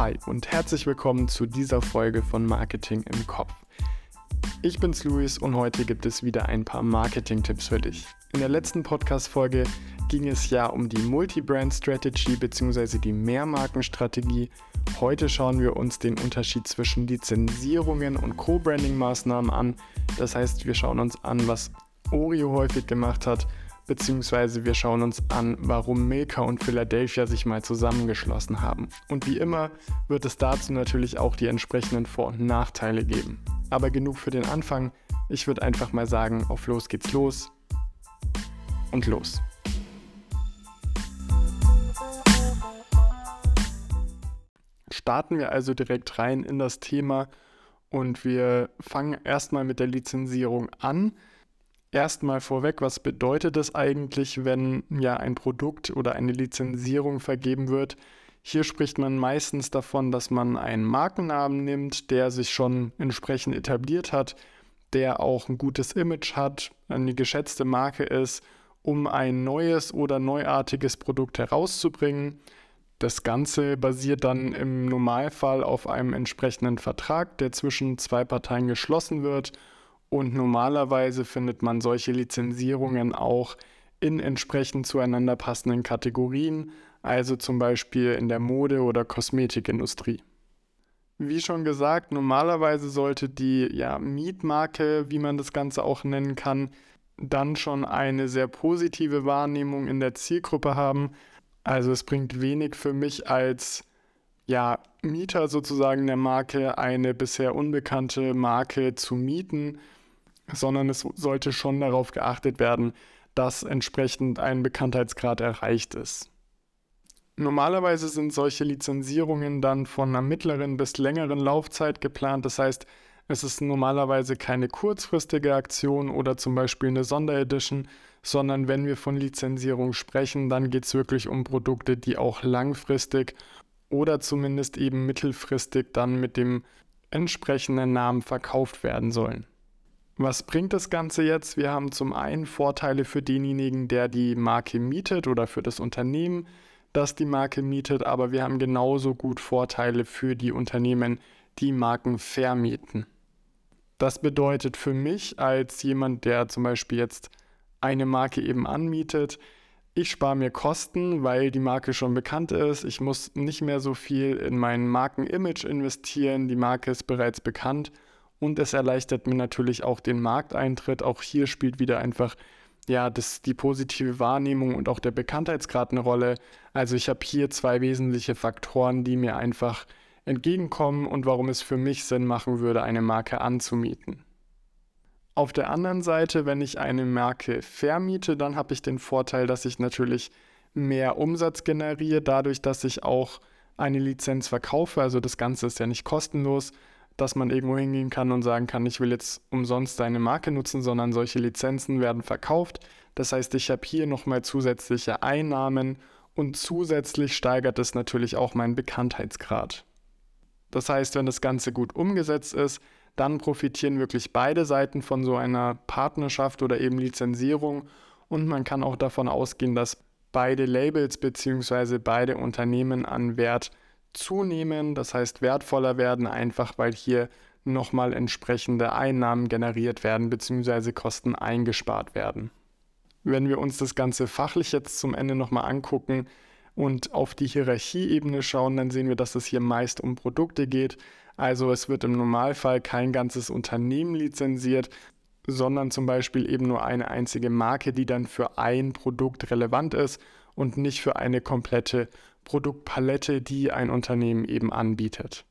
Hi und herzlich willkommen zu dieser Folge von Marketing im Kopf. Ich bin's Luis und heute gibt es wieder ein paar Marketing-Tipps für dich. In der letzten Podcast-Folge ging es ja um die Multi-Brand Strategy bzw. die Mehrmarkenstrategie. Heute schauen wir uns den Unterschied zwischen Lizenzierungen und Co-Branding-Maßnahmen an. Das heißt, wir schauen uns an, was Oreo häufig gemacht hat beziehungsweise wir schauen uns an, warum Milka und Philadelphia sich mal zusammengeschlossen haben. Und wie immer wird es dazu natürlich auch die entsprechenden Vor- und Nachteile geben. Aber genug für den Anfang. Ich würde einfach mal sagen, auf los geht's los und los. Starten wir also direkt rein in das Thema und wir fangen erstmal mit der Lizenzierung an. Erstmal vorweg, was bedeutet es eigentlich, wenn ja ein Produkt oder eine Lizenzierung vergeben wird? Hier spricht man meistens davon, dass man einen Markennamen nimmt, der sich schon entsprechend etabliert hat, der auch ein gutes Image hat, eine geschätzte Marke ist, um ein neues oder neuartiges Produkt herauszubringen. Das Ganze basiert dann im Normalfall auf einem entsprechenden Vertrag, der zwischen zwei Parteien geschlossen wird und normalerweise findet man solche Lizenzierungen auch in entsprechend zueinander passenden Kategorien, also zum Beispiel in der Mode- oder Kosmetikindustrie. Wie schon gesagt, normalerweise sollte die ja, Mietmarke, wie man das Ganze auch nennen kann, dann schon eine sehr positive Wahrnehmung in der Zielgruppe haben. Also es bringt wenig für mich als ja, Mieter sozusagen der Marke eine bisher unbekannte Marke zu mieten, sondern es sollte schon darauf geachtet werden, dass entsprechend ein Bekanntheitsgrad erreicht ist. Normalerweise sind solche Lizenzierungen dann von einer mittleren bis längeren Laufzeit geplant. Das heißt, es ist normalerweise keine kurzfristige Aktion oder zum Beispiel eine Sonderedition, sondern wenn wir von Lizenzierung sprechen, dann geht es wirklich um Produkte, die auch langfristig oder zumindest eben mittelfristig dann mit dem entsprechenden Namen verkauft werden sollen. Was bringt das Ganze jetzt? Wir haben zum einen Vorteile für denjenigen, der die Marke mietet oder für das Unternehmen, das die Marke mietet, aber wir haben genauso gut Vorteile für die Unternehmen, die Marken vermieten. Das bedeutet für mich als jemand, der zum Beispiel jetzt eine Marke eben anmietet, ich spare mir Kosten, weil die Marke schon bekannt ist. Ich muss nicht mehr so viel in mein Markenimage investieren. Die Marke ist bereits bekannt und es erleichtert mir natürlich auch den Markteintritt. Auch hier spielt wieder einfach ja, das, die positive Wahrnehmung und auch der Bekanntheitsgrad eine Rolle. Also ich habe hier zwei wesentliche Faktoren, die mir einfach entgegenkommen und warum es für mich Sinn machen würde, eine Marke anzumieten. Auf der anderen Seite, wenn ich eine Marke vermiete, dann habe ich den Vorteil, dass ich natürlich mehr Umsatz generiere, dadurch, dass ich auch eine Lizenz verkaufe. Also das Ganze ist ja nicht kostenlos, dass man irgendwo hingehen kann und sagen kann, ich will jetzt umsonst deine Marke nutzen, sondern solche Lizenzen werden verkauft. Das heißt, ich habe hier nochmal zusätzliche Einnahmen und zusätzlich steigert es natürlich auch meinen Bekanntheitsgrad. Das heißt, wenn das Ganze gut umgesetzt ist, dann profitieren wirklich beide Seiten von so einer Partnerschaft oder eben Lizenzierung und man kann auch davon ausgehen, dass beide Labels bzw. beide Unternehmen an Wert zunehmen, das heißt wertvoller werden, einfach weil hier nochmal entsprechende Einnahmen generiert werden bzw. Kosten eingespart werden. Wenn wir uns das Ganze fachlich jetzt zum Ende nochmal angucken und auf die Hierarchieebene schauen, dann sehen wir, dass es hier meist um Produkte geht. Also es wird im Normalfall kein ganzes Unternehmen lizenziert, sondern zum Beispiel eben nur eine einzige Marke, die dann für ein Produkt relevant ist und nicht für eine komplette Produktpalette, die ein Unternehmen eben anbietet.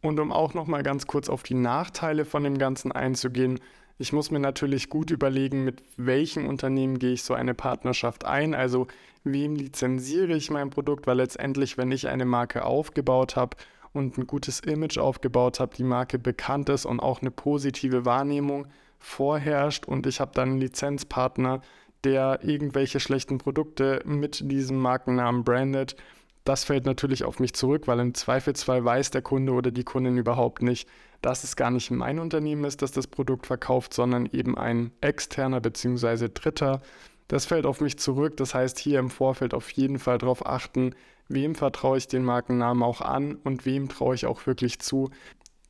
Und um auch noch mal ganz kurz auf die Nachteile von dem Ganzen einzugehen, ich muss mir natürlich gut überlegen, mit welchen Unternehmen gehe ich so eine Partnerschaft ein, also wem lizenziere ich mein Produkt, weil letztendlich, wenn ich eine Marke aufgebaut habe und ein gutes Image aufgebaut habe, die Marke bekannt ist und auch eine positive Wahrnehmung vorherrscht und ich habe dann einen Lizenzpartner, der irgendwelche schlechten Produkte mit diesem Markennamen brandet, das fällt natürlich auf mich zurück, weil im Zweifelsfall weiß der Kunde oder die Kundin überhaupt nicht, dass es gar nicht mein Unternehmen ist, das das Produkt verkauft, sondern eben ein externer bzw. Dritter. Das fällt auf mich zurück. Das heißt, hier im Vorfeld auf jeden Fall darauf achten, wem vertraue ich den Markennamen auch an und wem traue ich auch wirklich zu,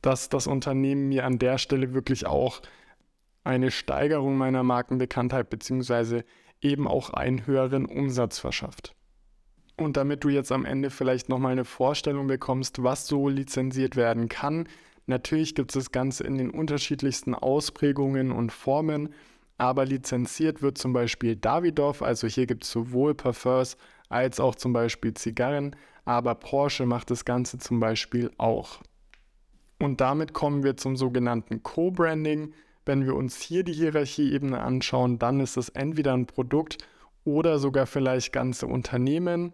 dass das Unternehmen mir an der Stelle wirklich auch eine Steigerung meiner Markenbekanntheit bzw. eben auch einen höheren Umsatz verschafft. Und damit du jetzt am Ende vielleicht nochmal eine Vorstellung bekommst, was so lizenziert werden kann, natürlich gibt es das Ganze in den unterschiedlichsten Ausprägungen und Formen, aber lizenziert wird zum Beispiel Davidoff, also hier gibt es sowohl Parfums als auch zum Beispiel Zigarren, aber Porsche macht das Ganze zum Beispiel auch. Und damit kommen wir zum sogenannten Co-Branding. Wenn wir uns hier die Hierarchieebene anschauen, dann ist es entweder ein Produkt oder sogar vielleicht ganze Unternehmen.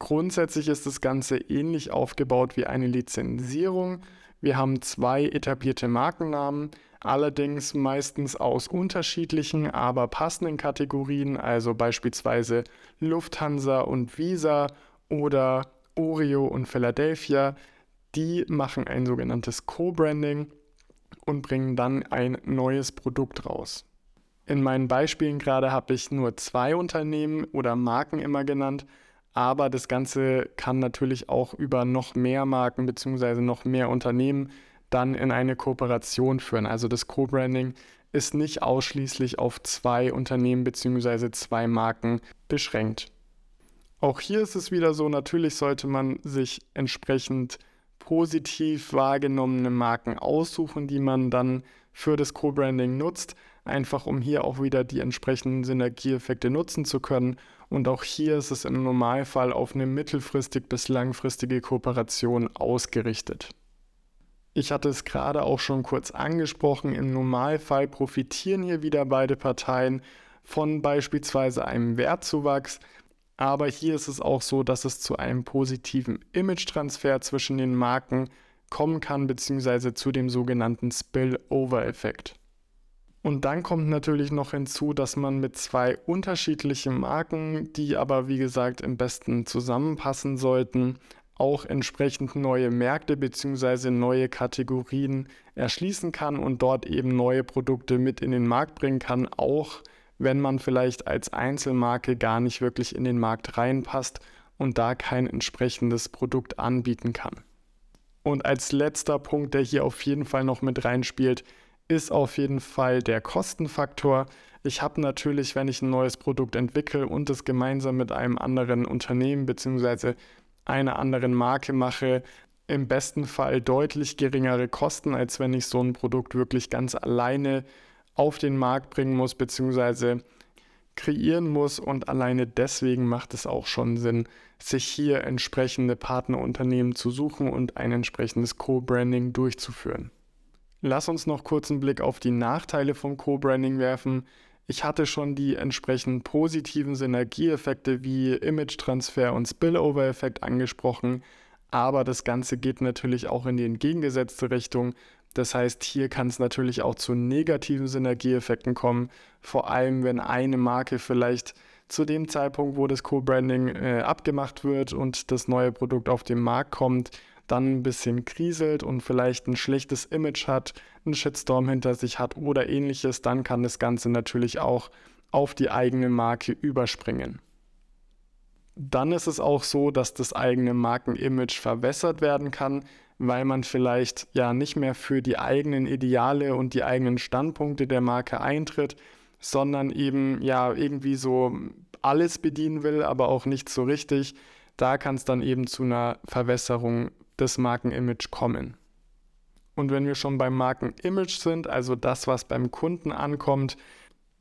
Grundsätzlich ist das Ganze ähnlich aufgebaut wie eine Lizenzierung. Wir haben zwei etablierte Markennamen, allerdings meistens aus unterschiedlichen, aber passenden Kategorien, also beispielsweise Lufthansa und Visa oder Oreo und Philadelphia. Die machen ein sogenanntes Co-Branding und bringen dann ein neues Produkt raus. In meinen Beispielen gerade habe ich nur zwei Unternehmen oder Marken immer genannt, aber das Ganze kann natürlich auch über noch mehr Marken bzw. noch mehr Unternehmen dann in eine Kooperation führen. Also das Co-Branding ist nicht ausschließlich auf zwei Unternehmen bzw. zwei Marken beschränkt. Auch hier ist es wieder so, natürlich sollte man sich entsprechend positiv wahrgenommene Marken aussuchen, die man dann für das Co-Branding nutzt, einfach um hier auch wieder die entsprechenden Synergieeffekte nutzen zu können. Und auch hier ist es im Normalfall auf eine mittelfristig bis langfristige Kooperation ausgerichtet. Ich hatte es gerade auch schon kurz angesprochen, im Normalfall profitieren hier wieder beide Parteien von beispielsweise einem Wertzuwachs, aber hier ist es auch so, dass es zu einem positiven Image-Transfer zwischen den Marken kommen kann, beziehungsweise zu dem sogenannten Spillover-Effekt. Und dann kommt natürlich noch hinzu, dass man mit zwei unterschiedlichen Marken, die aber wie gesagt im besten zusammenpassen sollten, auch entsprechend neue Märkte bzw. neue Kategorien erschließen kann und dort eben neue Produkte mit in den Markt bringen kann, auch wenn man vielleicht als Einzelmarke gar nicht wirklich in den Markt reinpasst und da kein entsprechendes Produkt anbieten kann. Und als letzter Punkt, der hier auf jeden Fall noch mit reinspielt, ist auf jeden Fall der Kostenfaktor. Ich habe natürlich, wenn ich ein neues Produkt entwickle und es gemeinsam mit einem anderen Unternehmen bzw einer anderen Marke mache, im besten Fall deutlich geringere Kosten, als wenn ich so ein Produkt wirklich ganz alleine auf den Markt bringen muss, beziehungsweise kreieren muss und alleine deswegen macht es auch schon Sinn, sich hier entsprechende Partnerunternehmen zu suchen und ein entsprechendes Co-Branding durchzuführen. Lass uns noch kurz einen Blick auf die Nachteile vom Co-Branding werfen. Ich hatte schon die entsprechend positiven Synergieeffekte wie Image-Transfer und Spillover-Effekt angesprochen, aber das Ganze geht natürlich auch in die entgegengesetzte Richtung. Das heißt, hier kann es natürlich auch zu negativen Synergieeffekten kommen, vor allem wenn eine Marke vielleicht zu dem Zeitpunkt, wo das Co-Branding äh, abgemacht wird und das neue Produkt auf den Markt kommt, dann ein bisschen kriselt und vielleicht ein schlechtes Image hat, einen Shitstorm hinter sich hat oder ähnliches, dann kann das Ganze natürlich auch auf die eigene Marke überspringen. Dann ist es auch so, dass das eigene Markenimage verwässert werden kann, weil man vielleicht ja nicht mehr für die eigenen Ideale und die eigenen Standpunkte der Marke eintritt, sondern eben ja irgendwie so alles bedienen will, aber auch nicht so richtig. Da kann es dann eben zu einer Verwässerung des Markenimage kommen. Und wenn wir schon beim Markenimage sind, also das, was beim Kunden ankommt,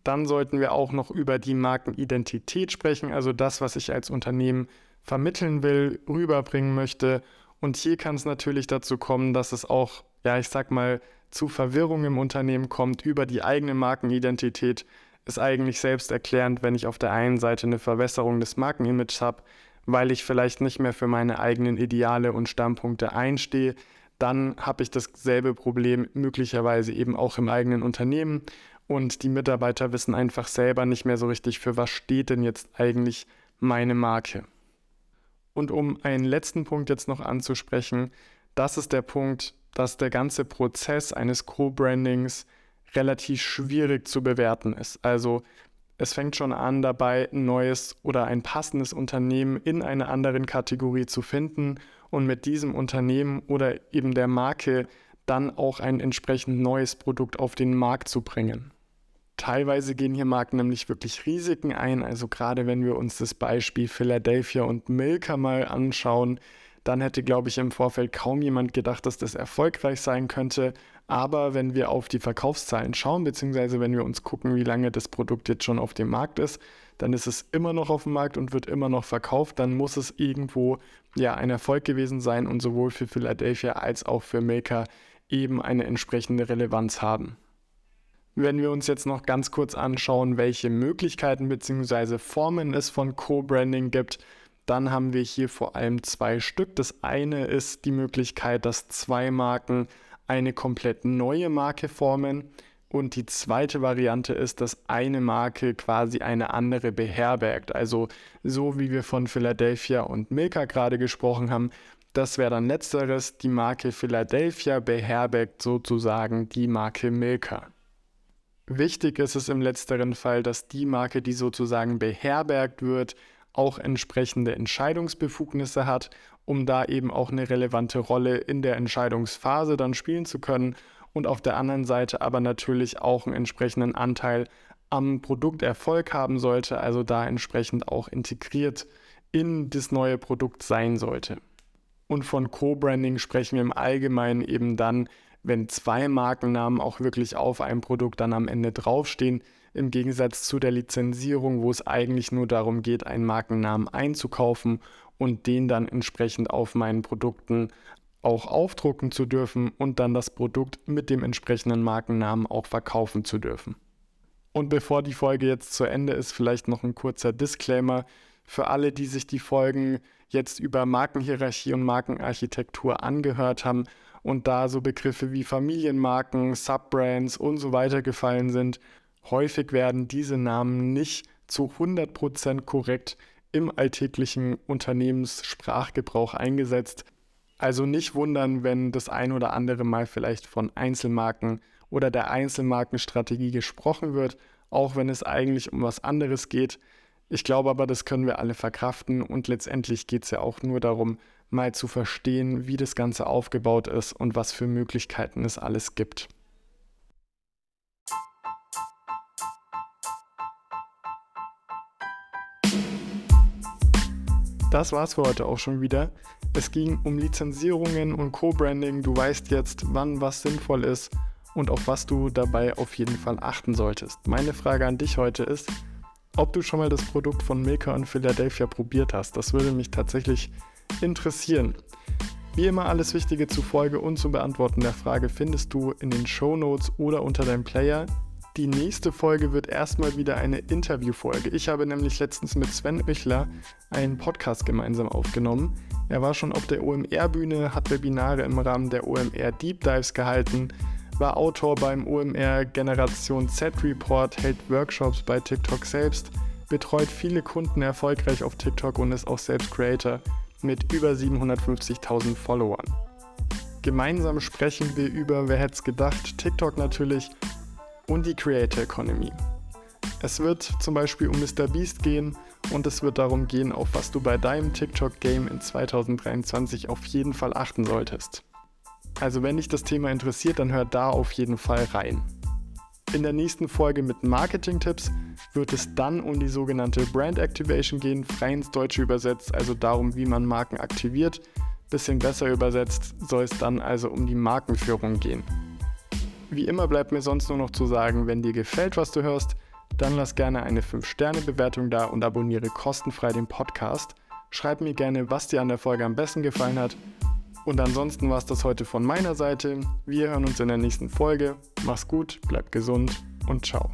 dann sollten wir auch noch über die Markenidentität sprechen, also das, was ich als Unternehmen vermitteln will, rüberbringen möchte. Und hier kann es natürlich dazu kommen, dass es auch, ja, ich sag mal, zu Verwirrung im Unternehmen kommt über die eigene Markenidentität. Ist eigentlich selbsterklärend, wenn ich auf der einen Seite eine Verwässerung des Markenimages habe, weil ich vielleicht nicht mehr für meine eigenen Ideale und Standpunkte einstehe, dann habe ich dasselbe Problem möglicherweise eben auch im eigenen Unternehmen und die Mitarbeiter wissen einfach selber nicht mehr so richtig, für was steht denn jetzt eigentlich meine Marke. Und um einen letzten Punkt jetzt noch anzusprechen, das ist der Punkt, dass der ganze Prozess eines Co-Brandings relativ schwierig zu bewerten ist. Also Es fängt schon an dabei, ein neues oder ein passendes Unternehmen in einer anderen Kategorie zu finden und mit diesem Unternehmen oder eben der Marke dann auch ein entsprechend neues Produkt auf den Markt zu bringen. Teilweise gehen hier Marken nämlich wirklich Risiken ein. Also gerade wenn wir uns das Beispiel Philadelphia und Milka mal anschauen, dann hätte, glaube ich, im Vorfeld kaum jemand gedacht, dass das erfolgreich sein könnte. Aber wenn wir auf die Verkaufszahlen schauen, beziehungsweise wenn wir uns gucken, wie lange das Produkt jetzt schon auf dem Markt ist, dann ist es immer noch auf dem Markt und wird immer noch verkauft. Dann muss es irgendwo ja ein Erfolg gewesen sein und sowohl für Philadelphia als auch für Milka eben eine entsprechende Relevanz haben. Wenn wir uns jetzt noch ganz kurz anschauen, welche Möglichkeiten bzw. Formen es von Co-Branding gibt, dann haben wir hier vor allem zwei Stück. Das eine ist die Möglichkeit, dass zwei Marken eine komplett neue Marke formen. Und die zweite Variante ist, dass eine Marke quasi eine andere beherbergt. Also so wie wir von Philadelphia und Milka gerade gesprochen haben, das wäre dann letzteres. Die Marke Philadelphia beherbergt sozusagen die Marke Milka. Wichtig ist es im letzteren Fall, dass die Marke, die sozusagen beherbergt wird, auch entsprechende Entscheidungsbefugnisse hat, um da eben auch eine relevante Rolle in der Entscheidungsphase dann spielen zu können und auf der anderen Seite aber natürlich auch einen entsprechenden Anteil am Produkterfolg haben sollte, also da entsprechend auch integriert in das neue Produkt sein sollte. Und von Co-Branding sprechen wir im Allgemeinen eben dann, wenn zwei Markennamen auch wirklich auf einem Produkt dann am Ende draufstehen, im Gegensatz zu der Lizenzierung, wo es eigentlich nur darum geht, einen Markennamen einzukaufen und den dann entsprechend auf meinen Produkten auch aufdrucken zu dürfen und dann das Produkt mit dem entsprechenden Markennamen auch verkaufen zu dürfen. Und bevor die Folge jetzt zu Ende ist, vielleicht noch ein kurzer Disclaimer für alle, die sich die Folgen jetzt über Markenhierarchie und Markenarchitektur angehört haben und da so Begriffe wie Familienmarken, Subbrands und so weiter gefallen sind. Häufig werden diese Namen nicht zu 100% korrekt im alltäglichen Unternehmenssprachgebrauch eingesetzt. Also nicht wundern, wenn das ein oder andere Mal vielleicht von Einzelmarken oder der Einzelmarkenstrategie gesprochen wird, auch wenn es eigentlich um was anderes geht. Ich glaube aber, das können wir alle verkraften und letztendlich geht es ja auch nur darum, mal zu verstehen, wie das Ganze aufgebaut ist und was für Möglichkeiten es alles gibt. Das war's für heute auch schon wieder. Es ging um Lizenzierungen und Co-Branding. Du weißt jetzt, wann was sinnvoll ist und auf was du dabei auf jeden Fall achten solltest. Meine Frage an dich heute ist, ob du schon mal das Produkt von Milka und Philadelphia probiert hast. Das würde mich tatsächlich interessieren. Wie immer alles Wichtige zu Folge und zum Beantworten der Frage findest du in den Show Notes oder unter deinem Player. Die nächste Folge wird erstmal wieder eine Interviewfolge. Ich habe nämlich letztens mit Sven Michler einen Podcast gemeinsam aufgenommen. Er war schon auf der OMR-Bühne, hat Webinare im Rahmen der OMR Deep Dives gehalten, war Autor beim OMR Generation Z Report, hält Workshops bei TikTok selbst, betreut viele Kunden erfolgreich auf TikTok und ist auch selbst Creator mit über 750.000 Followern. Gemeinsam sprechen wir über, wer hätte es gedacht, TikTok natürlich und die Creator Economy. Es wird zum Beispiel um Mr. Beast gehen und es wird darum gehen, auf was du bei deinem TikTok-Game in 2023 auf jeden Fall achten solltest. Also wenn dich das Thema interessiert, dann hör da auf jeden Fall rein. In der nächsten Folge mit Marketing-Tipps wird es dann um die sogenannte Brand Activation gehen, frei ins Deutsche übersetzt, also darum, wie man Marken aktiviert. Bisschen besser übersetzt soll es dann also um die Markenführung gehen. Wie immer bleibt mir sonst nur noch zu sagen, wenn dir gefällt, was du hörst, dann lass gerne eine 5-Sterne-Bewertung da und abonniere kostenfrei den Podcast. Schreib mir gerne, was dir an der Folge am besten gefallen hat und ansonsten war es das heute von meiner Seite. Wir hören uns in der nächsten Folge. Mach's gut, bleib gesund und ciao.